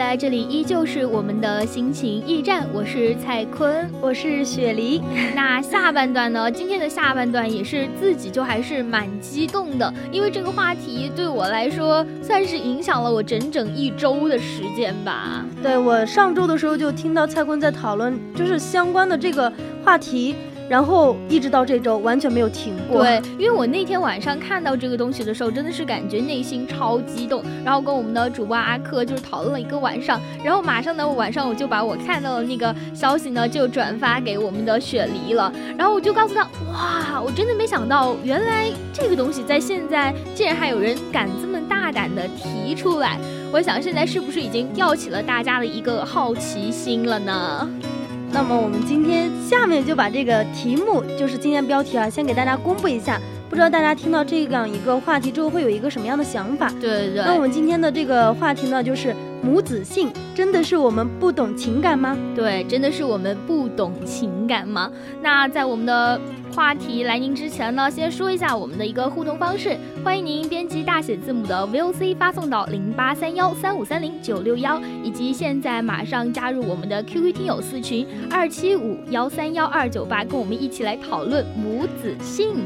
在这里依旧是我们的心情驿站，我是蔡坤，我是雪梨。那下半段呢？今天的下半段也是自己就还是蛮激动的，因为这个话题对我来说算是影响了我整整一周的时间吧。对我上周的时候就听到蔡坤在讨论，就是相关的这个话题。然后一直到这周完全没有停过。对，因为我那天晚上看到这个东西的时候，真的是感觉内心超激动。然后跟我们的主播阿克就是讨论了一个晚上，然后马上呢晚上我就把我看到的那个消息呢就转发给我们的雪梨了。然后我就告诉他，哇，我真的没想到，原来这个东西在现在竟然还有人敢这么大胆的提出来。我想现在是不是已经吊起了大家的一个好奇心了呢？那么我们今天下面就把这个题目，就是今天标题啊，先给大家公布一下。不知道大家听到这样一个话题之后，会有一个什么样的想法？对对对。那我们今天的这个话题呢，就是母子性，真的是我们不懂情感吗？对，真的是我们不懂情感吗？那在我们的。话题来临之前呢，先说一下我们的一个互动方式，欢迎您编辑大写字母的 VOC 发送到零八三幺三五三零九六幺，以及现在马上加入我们的 QQ 听友四群二七五幺三幺二九八，跟我们一起来讨论母子性。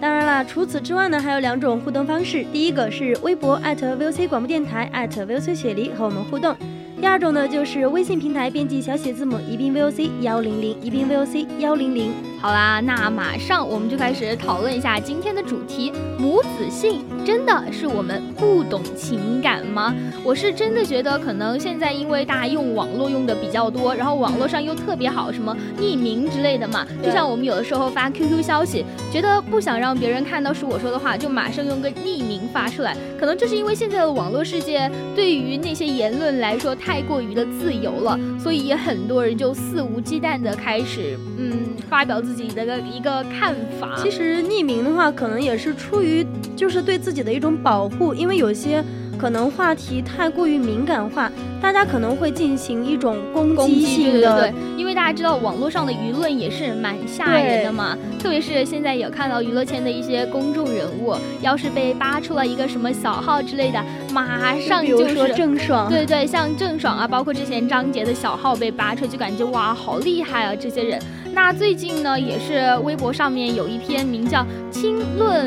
当然了，除此之外呢，还有两种互动方式，第一个是微博 @VOC 广播电台 @VOC 雪梨和我们互动。第二种呢，就是微信平台编辑小写字母宜宾 VOC 幺零零，宜宾 VOC 幺零零。好啦，那马上我们就开始讨论一下今天的主题：母子性真的是我们不懂情感吗？我是真的觉得，可能现在因为大家用网络用的比较多，然后网络上又特别好，什么匿名之类的嘛。就像我们有的时候发 QQ 消息，觉得不想让别人看到是我说的话，就马上用个匿名发出来。可能这是因为现在的网络世界对于那些言论来说太。太过于的自由了，所以很多人就肆无忌惮的开始，嗯，发表自己的一个看法。其实匿名的话，可能也是出于就是对自己的一种保护，因为有些。可能话题太过于敏感化，大家可能会进行一种攻击性的，对，因为大家知道网络上的舆论也是蛮吓人的嘛，特别是现在有看到娱乐圈的一些公众人物，要是被扒出了一个什么小号之类的，马上就是郑爽，对对，像郑爽啊，包括之前张杰的小号被扒出，就感觉哇，好厉害啊，这些人。那最近呢，也是微博上面有一篇名叫《清论》。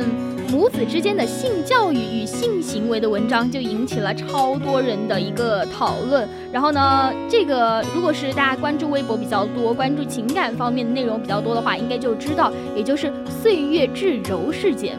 母子之间的性教育与性行为的文章就引起了超多人的一个讨论。然后呢，这个如果是大家关注微博比较多、关注情感方面的内容比较多的话，应该就知道，也就是岁月至柔事件。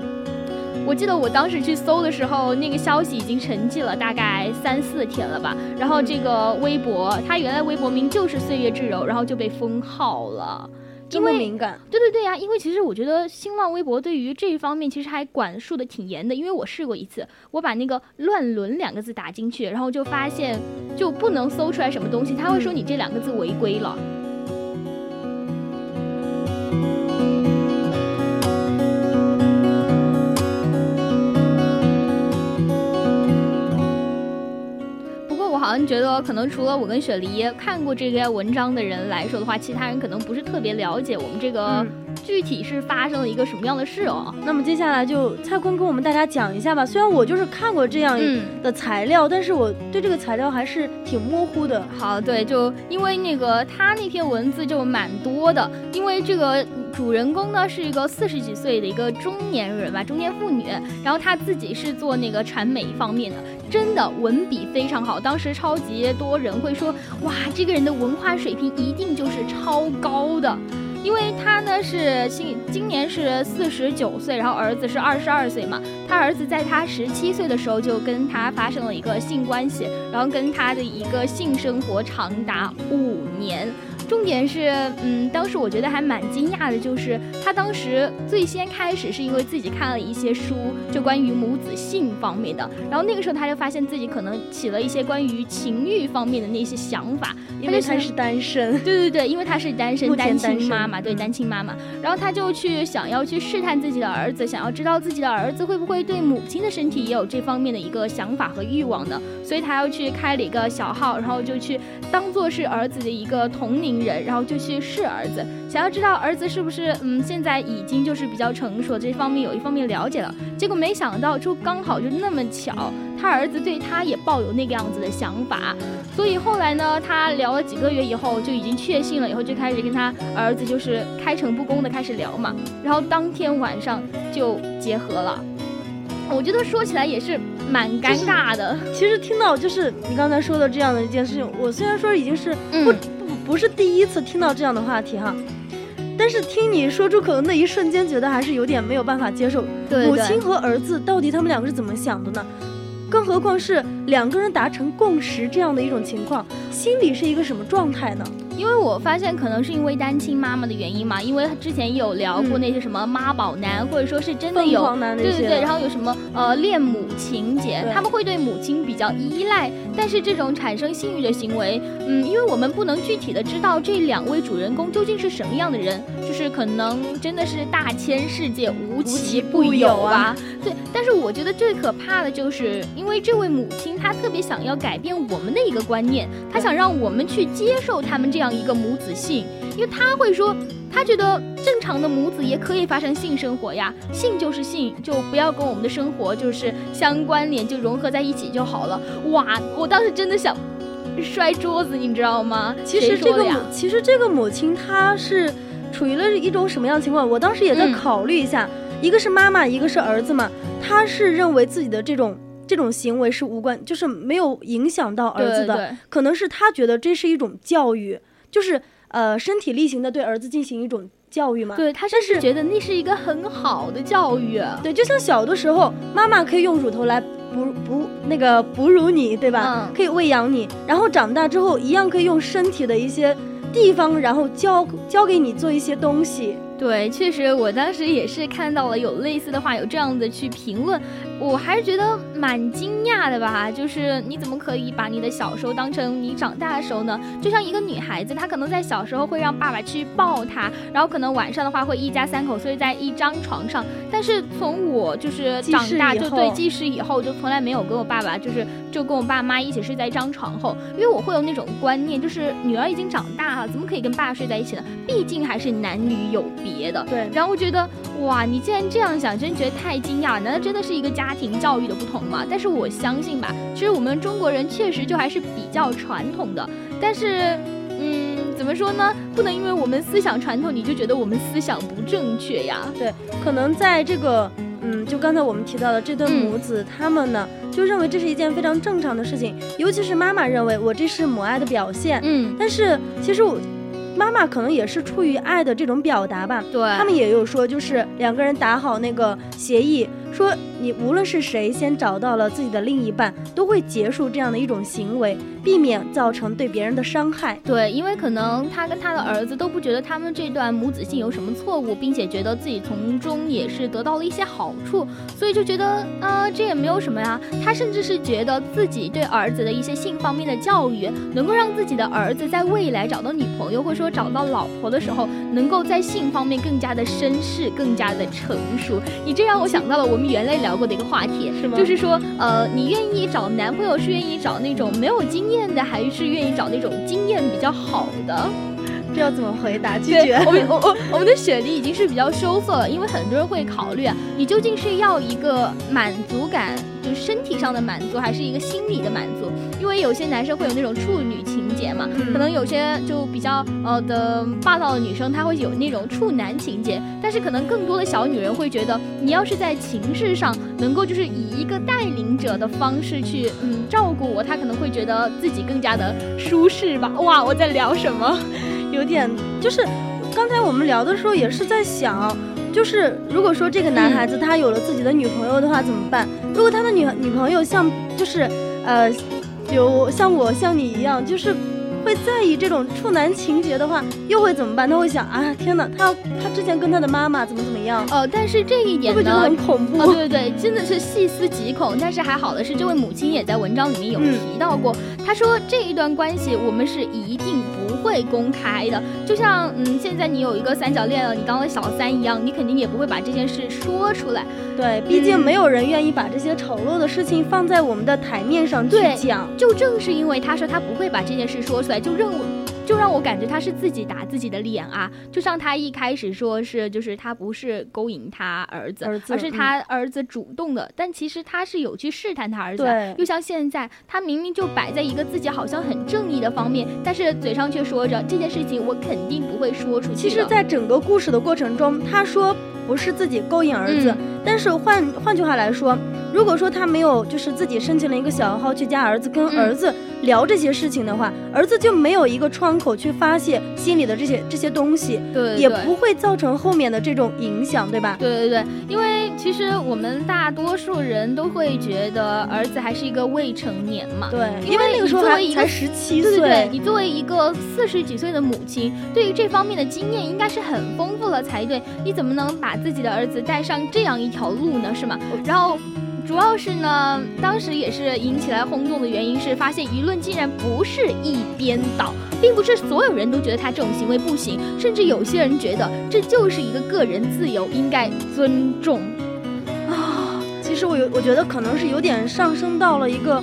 我记得我当时去搜的时候，那个消息已经沉寂了大概三四天了吧。然后这个微博，它原来微博名就是岁月至柔，然后就被封号了。这么敏感，对对对呀，因为其实我觉得新浪微博对于这一方面其实还管束的挺严的，因为我试过一次，我把那个“乱伦”两个字打进去，然后就发现就不能搜出来什么东西，他会说你这两个字违规了。觉得可能除了我跟雪梨看过这篇文章的人来说的话，其他人可能不是特别了解我们这个具体是发生了一个什么样的事哦。那么接下来就蔡坤跟我们大家讲一下吧。虽然我就是看过这样嗯的材料，但是我对这个材料还是挺模糊的。好，对，就因为那个他那篇文字就蛮多的，因为这个主人公呢是一个四十几岁的一个中年人吧，中年妇女，然后她自己是做那个传媒方面的，真的文笔非常好。当时超级多人会说，哇，这个人的文化水平一定就是超高的。因为他呢是今今年是四十九岁，然后儿子是二十二岁嘛。他儿子在他十七岁的时候就跟他发生了一个性关系，然后跟他的一个性生活长达五年。重点是，嗯，当时我觉得还蛮惊讶的，就是他当时最先开始是因为自己看了一些书，就关于母子性方面的，然后那个时候他就发现自己可能起了一些关于情欲方面的那些想法，因为他是单身。对对对，因为他是单身，单亲妈妈，对嗯。单亲妈妈，然后他就去想要去试探自己的儿子，想要知道自己的儿子会不会对母亲的身体也有这方面的一个想法和欲望的，所以他要去开了一个小号，然后就去当做是儿子的一个同龄人，然后就去试儿子，想要知道儿子是不是嗯现在已经就是比较成熟，这方面有一方面了解了，结果没想到就刚好就那么巧，他儿子对他也抱有那个样子的想法，所以后来呢，他聊了几个月以后就已经确信了，以后就开始跟他儿子就是开诚布公的开始聊嘛，然后当天晚上就结合了。我觉得说起来也是蛮尴尬的，其实听到就是你刚才说的这样的一件事情，我虽然说已经是不、嗯不不是第一次听到这样的话题哈，但是听你说出口的那一瞬间，觉得还是有点没有办法接受。对对母亲和儿子到底他们两个是怎么想的呢？更何况是两个人达成共识这样的一种情况，心里是一个什么状态呢？因为我发现可能是因为单亲妈妈的原因嘛，因为之前有聊过嗯那些什么妈宝男，或者说是真的有对对对，然后有什么呃恋母情节，他们会对母亲比较依赖，但是这种产生性欲的行为，嗯，因为我们不能具体的知道这两位主人公究竟是什么样的人，就是可能真的是大千世界无奇奇不不有有啊啊。对，但是我觉得最可怕的就是，因为这位母亲她特别想要改变我们的一个观念，她想让我们去接受他们这样一个母子性，因为她会说，她觉得正常的母子也可以发生性生活呀，性就是性，就不要跟我们的生活就是相关联，就融合在一起就好了。哇，我当时真的想摔桌子，你知道吗？其实这个母，其实这个母亲她是处于了一种什么样的情况？我当时也在嗯考虑一下，一个是妈妈，一个是儿子嘛，他是认为自己的这种这种行为是无关，就是没有影响到儿子的，对对可能是他觉得这是一种教育，就是呃身体力行的对儿子进行一种教育嘛。对，他甚至觉得那是一个很好的教育。对，就像小的时候，妈妈可以用乳头来哺哺那个哺乳你，对吧？嗯可以喂养你，然后长大之后一样可以用身体的一些地方，然后教教给你做一些东西。对，确实，我当时也是看到了有类似的话，有这样的去评论，我还是觉得蛮惊讶的吧。就是你怎么可以把你的小时候当成你长大的时候呢？就像一个女孩子，她可能在小时候会让爸爸去抱她，然后可能晚上的话会一家三口睡在一张床上。但是从我就是长大，就对记事以后，就从来没有跟我爸爸就是就跟我爸妈一起睡在一张床后，因为我会有那种观念，就是女儿已经长大了，怎么可以跟爸爸睡在一起呢？毕竟还是男女有别的。对，然后我觉得，哇，你既然这样想，真觉得太惊讶。难道真的是一个家庭教育的不同吗？但是我相信吧，其实我们中国人确实就还是比较传统的。但是，嗯，怎么说呢？不能因为我们思想传统，你就觉得我们思想不正确呀。对，可能在这个，嗯，就刚才我们提到的这对嗯母子，他们呢就认为这是一件非常正常的事情，尤其是妈妈认为我这是母爱的表现，嗯，但是其实我妈妈可能也是出于爱的这种表达吧。对，他们也有说，就是两个人打好那个协议，说你无论是谁先找到了自己的另一半，都会结束这样的一种行为，避免造成对别人的伤害。对，因为可能他跟他的儿子都不觉得他们这段母子性有什么错误，并且觉得自己从中也是得到了一些好处，所以就觉得啊、这也没有什么呀。他甚至是觉得自己对儿子的一些性方面的教育，能够让自己的儿子在未来找到女朋友或者说找到老婆的时候，能够在性方面更加的绅士，更加的成熟。你这让我想到了我们原来聊过的一个话题，是吗就是说，呃，你愿意找男朋友是愿意找那种没有经验的，还是愿意找那种经验比较好的？这要怎么回答？拒绝。我们 我我我们的雪梨已经是比较羞涩了，因为很多人会考虑啊，你究竟是要一个满足感，体上的满足，还是一个心理的满足？因为有些男生会有那种处女情节嘛，嗯可能有些就比较呃的霸道的女生，她会有那种处男情节，但是可能更多的小女人会觉得，你要是在情事上能够就是以一个带领者的方式去嗯照顾我，她可能会觉得自己更加的舒适吧。哇，我在聊什么？有点就是刚才我们聊的时候也是在想，就是如果说这个男孩子他有了自己的女朋友的话怎么办？如果他的女女朋友像就是呃，比如像我像你一样，就是。会在意这种处男情节的话，又会怎么办？他会想啊，天哪，他他之前跟他的妈妈怎么怎么样，哦，但是这一点呢，会觉得很恐怖？哦，对对对，真的是细思极恐。但是还好的是，这位母亲也在文章里面有嗯提到过，她说这一段关系我们是一定不会公开的。就像嗯，现在你有一个三角恋了，你当了小三一样，你肯定也不会把这件事说出来。对，毕竟没有人愿意把这些丑陋的事情放在我们的台面上去对讲。就正是因为他说他不会把这件事说出来，就认为。就让我感觉他是自己打自己的脸啊！就像他一开始说是，就是他不是勾引他儿子，儿子而是他儿子主动的。但其实他是有去试探他儿子又像现在，他明明就摆在一个自己好像很正义的方面，但是嘴上却说着这件事情我肯定不会说出去。其实，在整个故事的过程中，他说不是自己勾引儿子，嗯但是换换句话来说，如果说他没有就是自己申请了一个小号去加儿子，跟嗯儿子聊这些事情的话，儿子就没有一个窗口去发泄心里的这些这些东西，对对对也不会造成后面的这种影响，对吧？对对对，因为其实我们大多数人都会觉得儿子还是一个未成年嘛。对，因因为那个时候还才十七对对对，岁，你作为一个四十几岁的母亲，对于这方面的经验应该是很丰富了才对。你怎么能把自己的儿子带上这样一条路呢？是吗？然后。主要是呢，当时也是引起来轰动的原因是，发现舆论竟然不是一边倒，并不是所有人都觉得他这种行为不行，甚至有些人觉得这就是一个个人自由，应该尊重。啊，其实我有，我觉得可能是有点上升到了一个，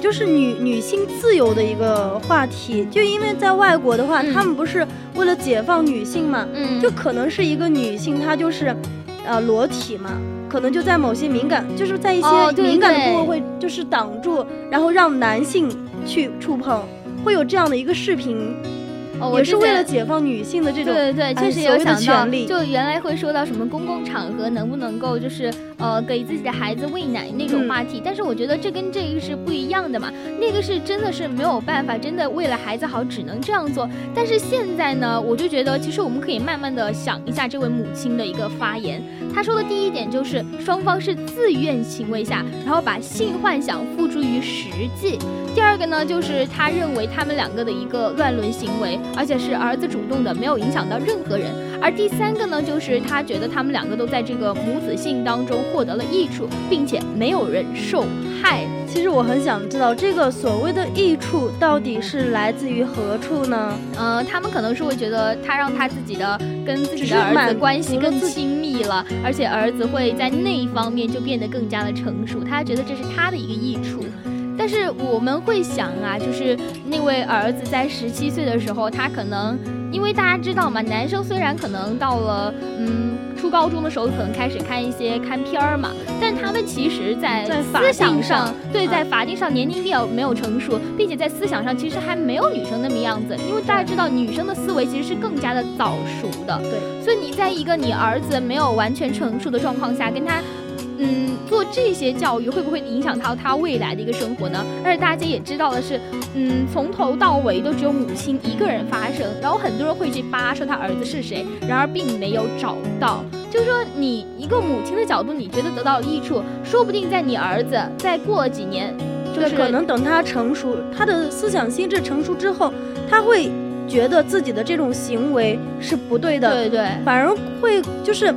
就是女女性自由的一个话题。就因为在外国的话，嗯他们不是为了解放女性嘛，嗯，就可能是一个女性她就是，呃，裸体嘛，可能就在某些敏感，就是在一些敏感的部位会就是挡住，然后让男性去触碰，会有这样的一个视频，哦，我也是为了解放女性的这种。对对确实有想到权利，就原来会说到什么公共场合能不能够就是呃给自己的孩子喂奶那种嗯话题，但是我觉得这跟这个是不一样的嘛，那个是真的是没有办法，真的为了孩子好只能这样做。但是现在呢，我就觉得其实我们可以慢慢的想一下这位母亲的一个发言，他说的第一点就是双方是自愿行为下，然后把性幻想付诸于实际。第二个呢，就是他认为他们两个的一个乱伦行为，而且是儿子主动的，没有影响到任何人。而第三个呢，就是他觉得他们两个都在这个母子性当中获得了益处，并且没有人受害。其实我很想知道，这个所谓的益处到底是来自于何处呢？呃，他们可能是会觉得他让他自己的跟自己的儿子满关系更亲密了，而且儿子会在那一方面就变得更加的成熟，他觉得这是他的一个益处。但是我们会想啊，就是那位儿子在十七岁的时候，他可能因为大家知道嘛，男生虽然可能到了嗯初高中的时候，可能开始看一些看片儿嘛，但他们其实在思想上上，对，嗯在法定上年龄比较没有成熟，并且在思想上其实还没有女生那么样子，因为大家知道女生的思维其实是更加的早熟的，对，所以你在一个你儿子没有完全成熟的状况下，跟他。嗯，做这些教育会不会影响到他未来的一个生活呢？而且大家也知道的是，嗯，从头到尾都只有母亲一个人发声，然后很多人会去扒说他儿子是谁，然而并没有找到。就是说，你一个母亲的角度，你觉得得到益处，说不定在你儿子再过了几年，就，是可能等他成熟，他的思想心智成熟之后，他会觉得自己的这种行为是不对的，对对。反而会就是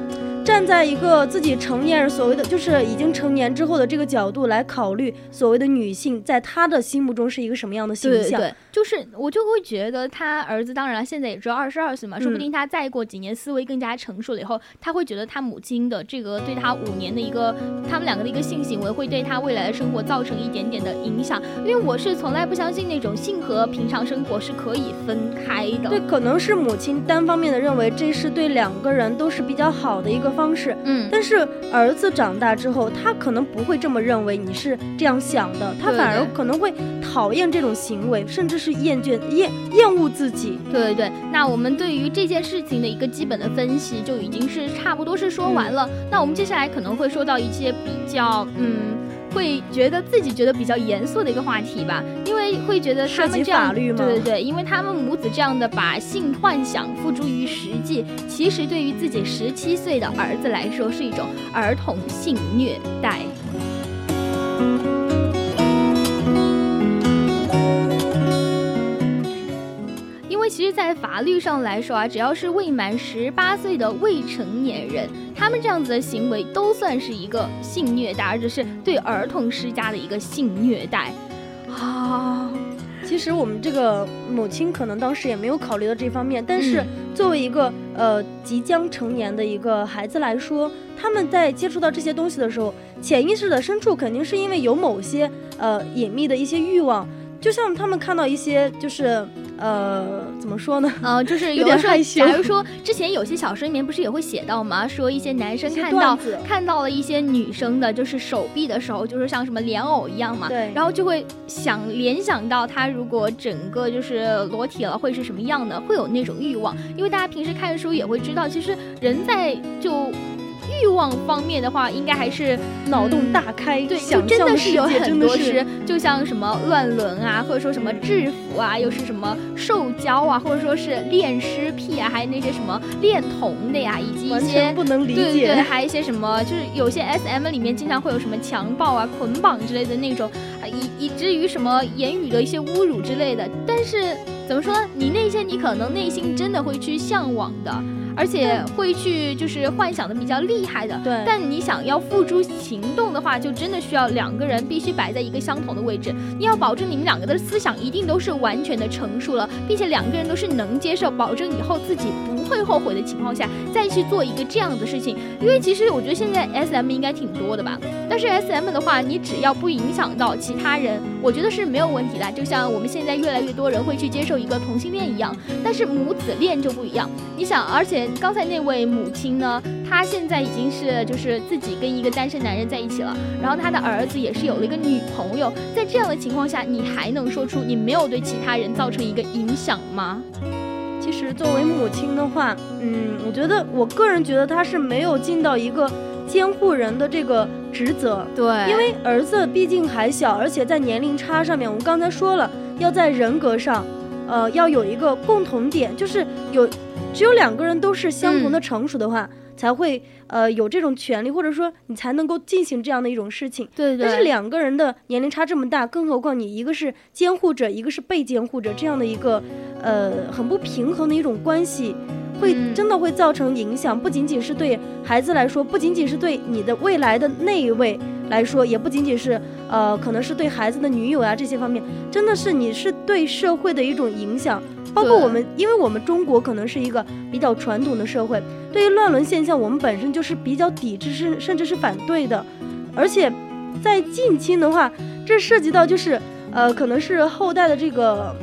站在一个自己成年人所谓的就是已经成年之后的这个角度来考虑所谓的女性，在他的心目中是一个什么样的形象？就是我就会觉得他儿子，当然现在也只有二十二岁嘛，说不定他再过几年思维更加成熟了以后，他会觉得他母亲的这个对他五年的一个他们两个的一个性行为，会对他未来的生活造成一点点的影响。因为我是从来不相信那种性和平常生活是可以分开的。对，可能是母亲单方面的认为这是对两个人都是比较好的一个方式。嗯，但是儿子长大之后，他可能不会这么认为，你是这样想的，他反而可能会讨厌这种行为，甚至是厌倦、厌厌恶自己。对对对，那我们对于这件事情的一个基本的分析就已经是差不多是说完了。那我们接下来可能会说到一些比较嗯。会觉得自己觉得比较严肃的一个话题吧，因为会觉得他们这样，法律吗对对对，因为他们母子这样的把性幻想付诸于实际，其实对于自己十七岁的儿子来说是一种儿童性虐待。其实，在法律上来说啊，只要是未满十八岁的未成年人，他们这样子的行为都算是一个性虐待，而且是对儿童施加的一个性虐待。啊，其实我们这个母亲可能当时也没有考虑到这方面，但是嗯作为一个呃即将成年的一个孩子来说，他们在接触到这些东西的时候，潜意识的深处肯定是因为有某些呃隐秘的一些欲望，就像他们看到一些就是呃怎么说呢？呃，就是有有的时候，点害羞假如说之前有些小说里面不是也会写到吗？说一些男生看到看到了一些女生的，就是手臂的时候，就是像什么莲藕一样嘛，对然后就会想联想到他如果整个就是裸体了会是什么样的，会有那种欲望。因为大家平时看书也会知道，其实人在就欲望方面的话，应该还是脑洞大开，对，就想真的是有很多是，就像什么乱伦啊，或者说什么制服啊，又是什么受交啊，或者说是恋尸癖啊，还有那些什么恋童的呀，以及一些不能理对对对，还有一些什么，就是有些 S M 里面经常会有什么强暴啊、捆绑之类的那种，啊以以至于什么言语的一些侮辱之类的。但是怎么说呢？你那些你可能内心真的会去向往的，而且会去就是幻想的比较厉害的。对但你想要付诸行动的话，就真的需要两个人必须摆在一个相同的位置。你要保证你们两个的思想一定都是完全的成熟了，并且两个人都是能接受，保证以后自己不会后悔的情况下，再去做一个这样的事情。因为其实我觉得现在 S M 应该挺多的吧，但是 S M 的话，你只要不影响到其他人，我觉得是没有问题的。就像我们现在越来越多人会去接受一个同性恋一样，但是母子恋就不一样。你想，而且刚才那位母亲呢，她现在已经是就是自己跟一个单身男人在一起了，然后她的儿子也是有了一个女朋友，在这样的情况下，你还能说出你没有对其他人造成一个影响吗？其实作为母亲的话，嗯，我觉得我个人觉得她是没有尽到一个监护人的这个职责，对。因为儿子毕竟还小，而且在年龄差上面，我们刚才说了，要在人格上，呃，要有一个共同点，就是有只有两个人都是相同的成熟的话，才会呃有这种权利，或者说你才能够进行这样的一种事情。对对，但是两个人的年龄差这么大，更何况你一个是监护者，一个是被监护者，这样的一个呃很不平衡的一种关系，会嗯真的会造成影响。不仅仅是对孩子来说，不仅仅是对你的未来的那一位来说，也不仅仅是呃可能是对孩子的女友啊这些方面，真的是你是对社会的一种影响。包括我们，因为我们中国可能是一个比较传统的社会，对于乱伦现象，我们本身就是比较抵制，甚甚至是反对的。而且在近亲的话，这涉及到就是呃，可能是后代的这个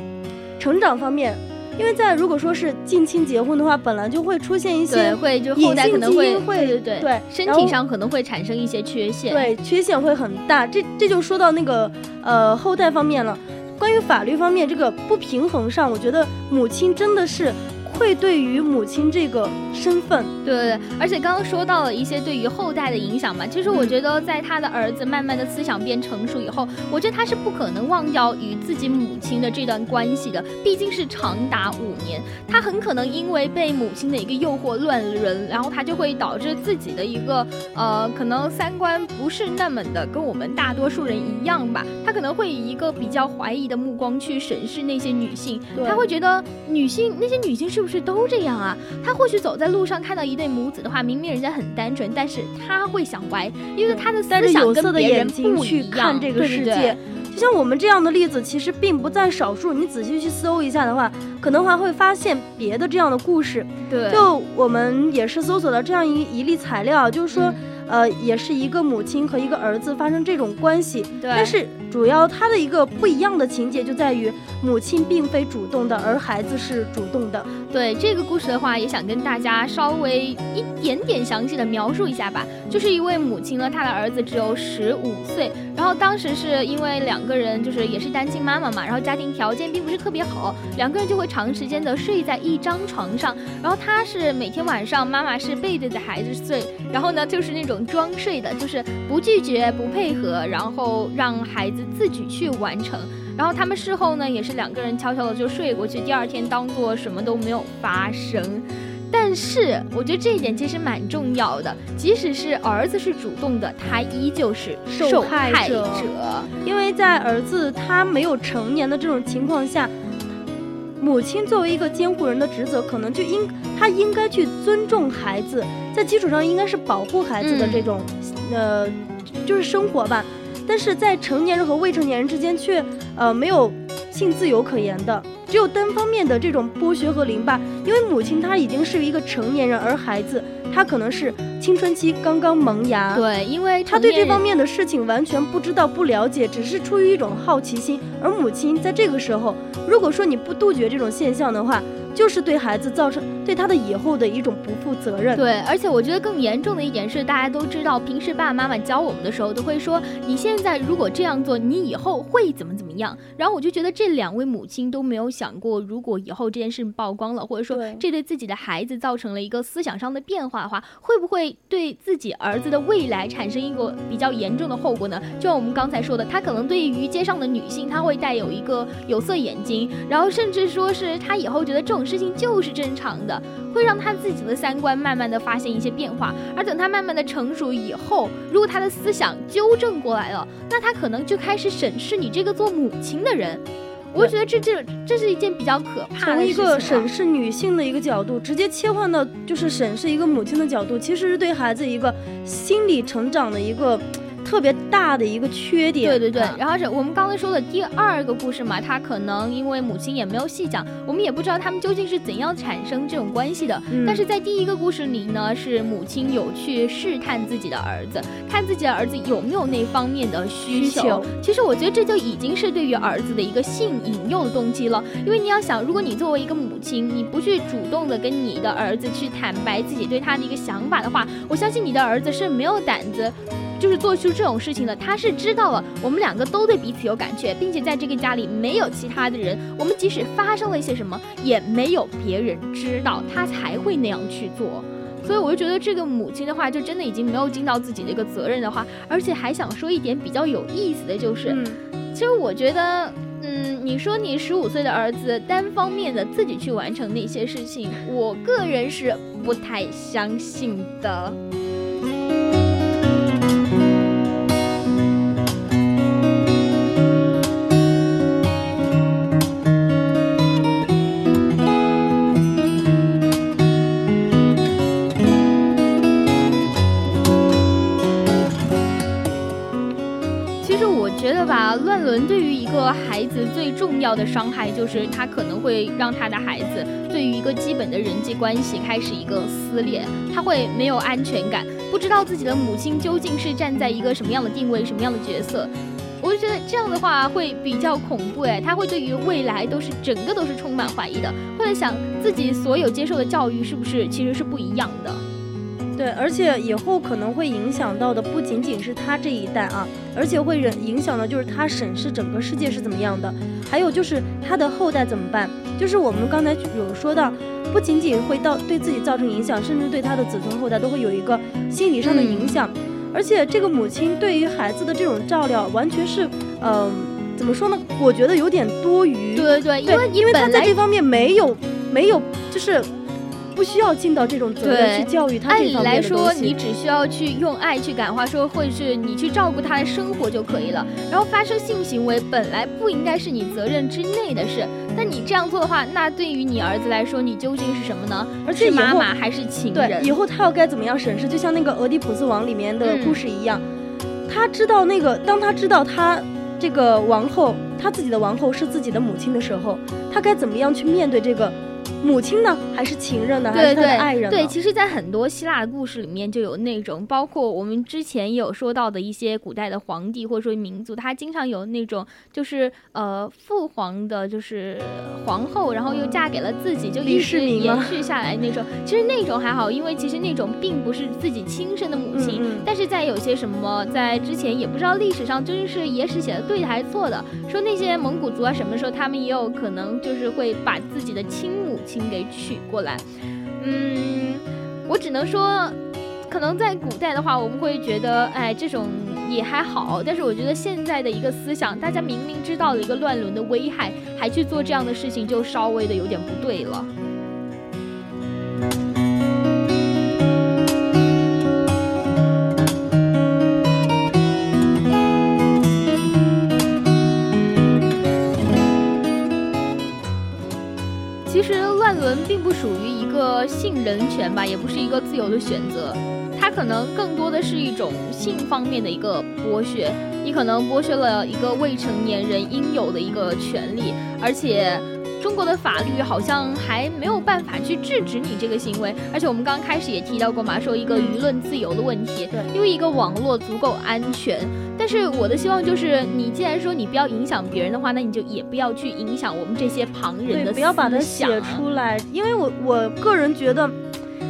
成长方面，因为在如果说是近亲结婚的话，本来就会出现一对，些会就后代可能会对对对身体上可能会产生一些缺陷。对缺陷会很大。这这就说到那个呃后代方面了。关于法律方面这个不平衡上，我觉得母亲真的是愧对于母亲这个身份，对对对，而且刚刚说到了一些对于后代的影响嘛，其实我觉得在他的儿子慢慢的思想变成熟以后，我觉得他是不可能忘掉与自己母亲的这段关系的，毕竟是长达五年，他很可能因为被母亲的一个诱惑乱伦，然后他就会导致自己的一个呃，可能三观不是那么的跟我们大多数人一样吧，他可能会以一个比较怀疑的目光去审视那些女性，他会觉得女性那些女性是不是都这样啊？他或许走在在路上看到一对母子的话，明明人家很单纯，但是他会想歪，因为他的思想跟别人不一样看这个对对世界。就像我们这样的例子，其实并不在少数。你仔细去搜一下的话，可能还会发现别的这样的故事。对，就我们也是搜索了这样一一例材料，就是说，嗯呃，也是一个母亲和一个儿子发生这种关系，对但是主要它的一个不一样的情节就在于，母亲并非主动的，而孩子是主动的。对这个故事的话，也想跟大家稍微一点点详细的描述一下吧。就是一位母亲呢，她的儿子只有十五岁，然后当时是因为两个人就是也是单亲妈妈嘛，然后家庭条件并不是特别好，两个人就会长时间的睡在一张床上，然后她是每天晚上妈妈是背对着孩子睡，然后呢就是那种装睡的，就是不拒绝不配合，然后让孩子自己去完成。然后他们事后呢，也是两个人悄悄的就睡过去，第二天当做什么都没有发生。但是我觉得这一点其实蛮重要的，即使是儿子是主动的，他依旧是受害者因为在儿子他没有成年的这种情况下，母亲作为一个监护人的职责，可能就应她应该去尊重孩子，在基础上应该是保护孩子的嗯这种、呃，就是生活吧。但是在成年人和未成年人之间却呃没有性自由可言的，只有单方面的这种剥削和凌霸。因为母亲她已经是一个成年人，而孩子他可能是青春期刚刚萌芽，对，因为他对这方面面的事情完全不知道、不了解，只是出于一种好奇心。而母亲在这个时候，如果说你不杜绝这种现象的话，就是对孩子造成对他的以后的一种不负责任。对，而且我觉得更严重的一点是，大家都知道，平时爸爸妈妈教我们的时候都会说，你现在如果这样做，你以后会怎么怎么样。然后我就觉得这两位母亲都没有想过，如果以后这件事情曝光了，或者说这对自己的孩子造成了一个思想上的变化的话，会不会对自己儿子的未来产生一个比较严重的后果呢？就像我们刚才说的，他可能对于街上的女性，他会带有一个有色眼睛，然后甚至说是他以后觉得这种事情就是正常的，会让他自己的三观慢慢的发现一些变化。而等他慢慢的成熟以后，如果他的思想纠正过来了，那他可能就开始审视你这个做母亲的人。我觉得这这这是一件比较可怕的从一个审视女性的一个角度，直接切换到就是审视一个母亲的角度，其实是对孩子一个心理成长的一个特别大的一个缺点。对对对啊，然后是我们刚才说的第二个故事嘛，他可能因为母亲也没有细讲，我们也不知道他们究竟是怎样产生这种关系的。嗯但是在第一个故事里呢，是母亲有去试探自己的儿子，看自己的儿子有没有那方面的需求。需求其实我觉得这就已经是对于儿子的一个性引诱的动机了，因为你要想，如果你作为一个母亲，你不去主动的跟你的儿子去坦白自己对他的一个想法的话，我相信你的儿子是没有胆子。就是做出这种事情的，他是知道了我们两个都对彼此有感觉，并且在这个家里没有其他的人，我们即使发生了一些什么，也没有别人知道，他才会那样去做。所以我就觉得这个母亲的话，就真的已经没有尽到自己的一个责任的话，而且还想说一点比较有意思的就是，嗯，其实我觉得，嗯，你说你十五岁的儿子单方面的自己去完成那些事情，我个人是不太相信的。和孩子最重要的伤害，就是他可能会让他的孩子对于一个基本的人际关系开始一个撕裂，他会没有安全感，不知道自己的母亲究竟是站在一个什么样的定位、什么样的角色。我就觉得这样的话会比较恐怖哎，他会对于未来都是整个都是充满怀疑的，会在想自己所有接受的教育是不是其实是不一样的。对，而且以后可能会影响到的不仅仅是他这一代啊，而且会影影响的就是他审视整个世界是怎么样的，还有就是他的后代怎么办？就是我们刚才有说到，不仅仅会到对自己造成影响，甚至对他的子孙后代都会有一个心理上的影响。而且这个母亲对于孩子的这种照料，完全是，嗯、怎么说呢？我觉得有点多余。对对对，因为，因为他在这方面没有没有，就是不需要尽到这种责任去教育他按理来说，你只需要去用爱去感化，说会是你去照顾他的生活就可以了。然后发生性行为本来不应该是你责任之内的事，但你这样做的话，那对于你儿子来说，你究竟是什么呢？而且是妈妈还是情人？对，以后他要该怎么样审视？就像那个《俄狄浦斯王》里面的故事一样，他知道那个，当他知道他这个王后，他自己的王后是自己的母亲的时候，他该怎么样去面对这个？母亲呢，还是情人呢，还是他的爱人？对，其实，在很多希腊的故事里面，就有那种，包括我们之前也有说到的一些古代的皇帝或者说民族，他经常有那种，就是呃，父皇的，就是皇后，然后又嫁给了自己，就一直延续下来那种。其实那种还好，因为其实那种并不是自己亲生的母亲。但是在有些什么，在之前也不知道历史上究竟是野史写的对的还是错的，说那些蒙古族啊，什么时候他们也有可能就是会把自己的亲母亲。给娶过来，嗯，我只能说，可能在古代的话，我们会觉得，哎，这种也还好。但是我觉得现在的一个思想，大家明明知道了一个乱伦的危害，还去做这样的事情，就稍微的有点不对了。并不属于一个性人权吧，也不是一个自由的选择，它可能更多的是一种性方面的一个剥削。你可能剥削了一个未成年人应有的一个权利，而且。中国的法律好像还没有办法去制止你这个行为，而且我们刚开始也提到过嘛，说一个舆论自由的问题。对，因为一个网络足够安全，但是我的希望就是，你既然说你不要影响别人的话，那你就也不要去影响我们这些旁人的不要把它写出来。因为我我个人觉得，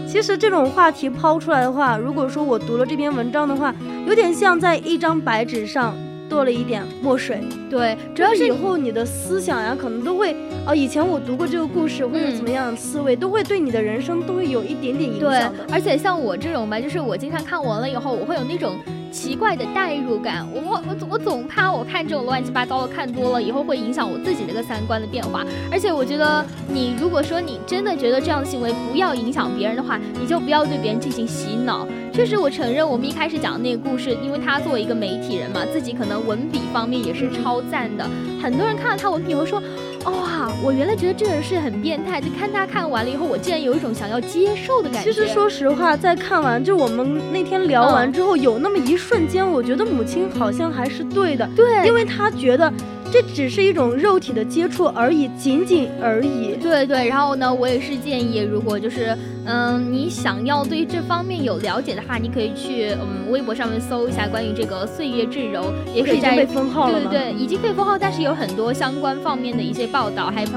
其实这种话题抛出来的话，如果说我读了这篇文章的话，有点像在一张白纸上。多了一点墨水，对，主要是以后你的思想呀，可能都会哦，以前我读过这个故事，会有怎么样的思维，都会对你的人生都会有一点点影响的。而且像我这种吧，就是我经常看完了以后，我会有那种。奇怪的代入感，我我我我总怕我看这种乱七八糟的看多了以后会影响我自己的个三观的变化。而且我觉得你如果说你真的觉得这样的行为不要影响别人的话，你就不要对别人进行洗脑。确实，我承认我们一开始讲的那个故事，因为他作为一个媒体人嘛，自己可能文笔方面也是超赞的。很多人看到他文笔会说。哇，我原来觉得这个人是很变态，就看他看完了以后，我竟然有一种想要接受的感觉。其实说实话，在看完就我们那天聊完之后，有那么一瞬间，我觉得母亲好像还是对的。对，因为他觉得。这只是一种肉体的接触而已，仅仅而已。对对，然后呢，我也是建议，如果就是，嗯，你想要对这方面有了解的话，你可以去嗯微博上面搜一下关于这个岁月至柔，也可以在被封号了对对对，已经被封号，但是有很多相关方面的一些报道，还有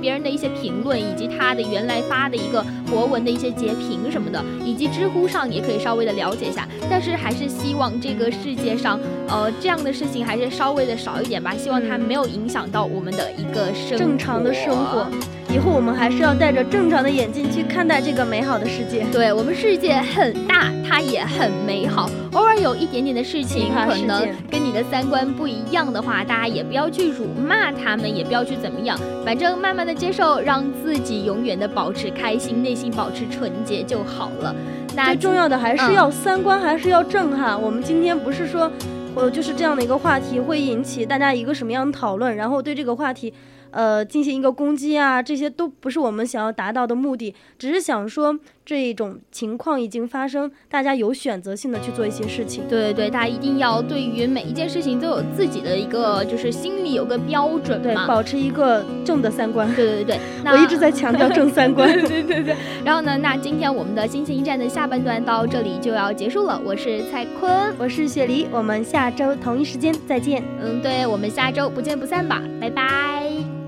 别人的一些评论，以及他的原来发的一个博文的一些截屏什么的，以及知乎上也可以稍微的了解一下。但是还是希望这个世界上，呃，这样的事情还是稍微的少一点吧。希望它没有影响到我们的一个生正常的生活。以后我们还是要戴着正常的眼镜去看待这个美好的世界。对我们世界很大，它也很美好。偶尔有一点点的事情可能跟你的三观不一样的话，大家也不要去辱骂他们，也不要去怎么样，反正慢慢的接受，让自己永远的保持开心，内心保持纯洁就好了。最重要的还是要三观，还是要正哈。我们今天不是说，呃，就是这样的一个话题会引起大家一个什么样的讨论，然后对这个话题。呃，进行一个攻击啊，这些都不是我们想要达到的目的，只是想说这种情况已经发生，大家有选择性的去做一些事情。对对对，大家一定要对于每一件事情都有自己的一个，就是心里有个标准嘛，保持一个正的三观。对对对对，我一直在强调正三观。对对对。然后呢，那今天我们的心情驿站的下半段到这里就要结束了。我是蔡坤，我是雪梨，我们下周同一时间再见。嗯，对，我们下周不见不散吧，拜拜。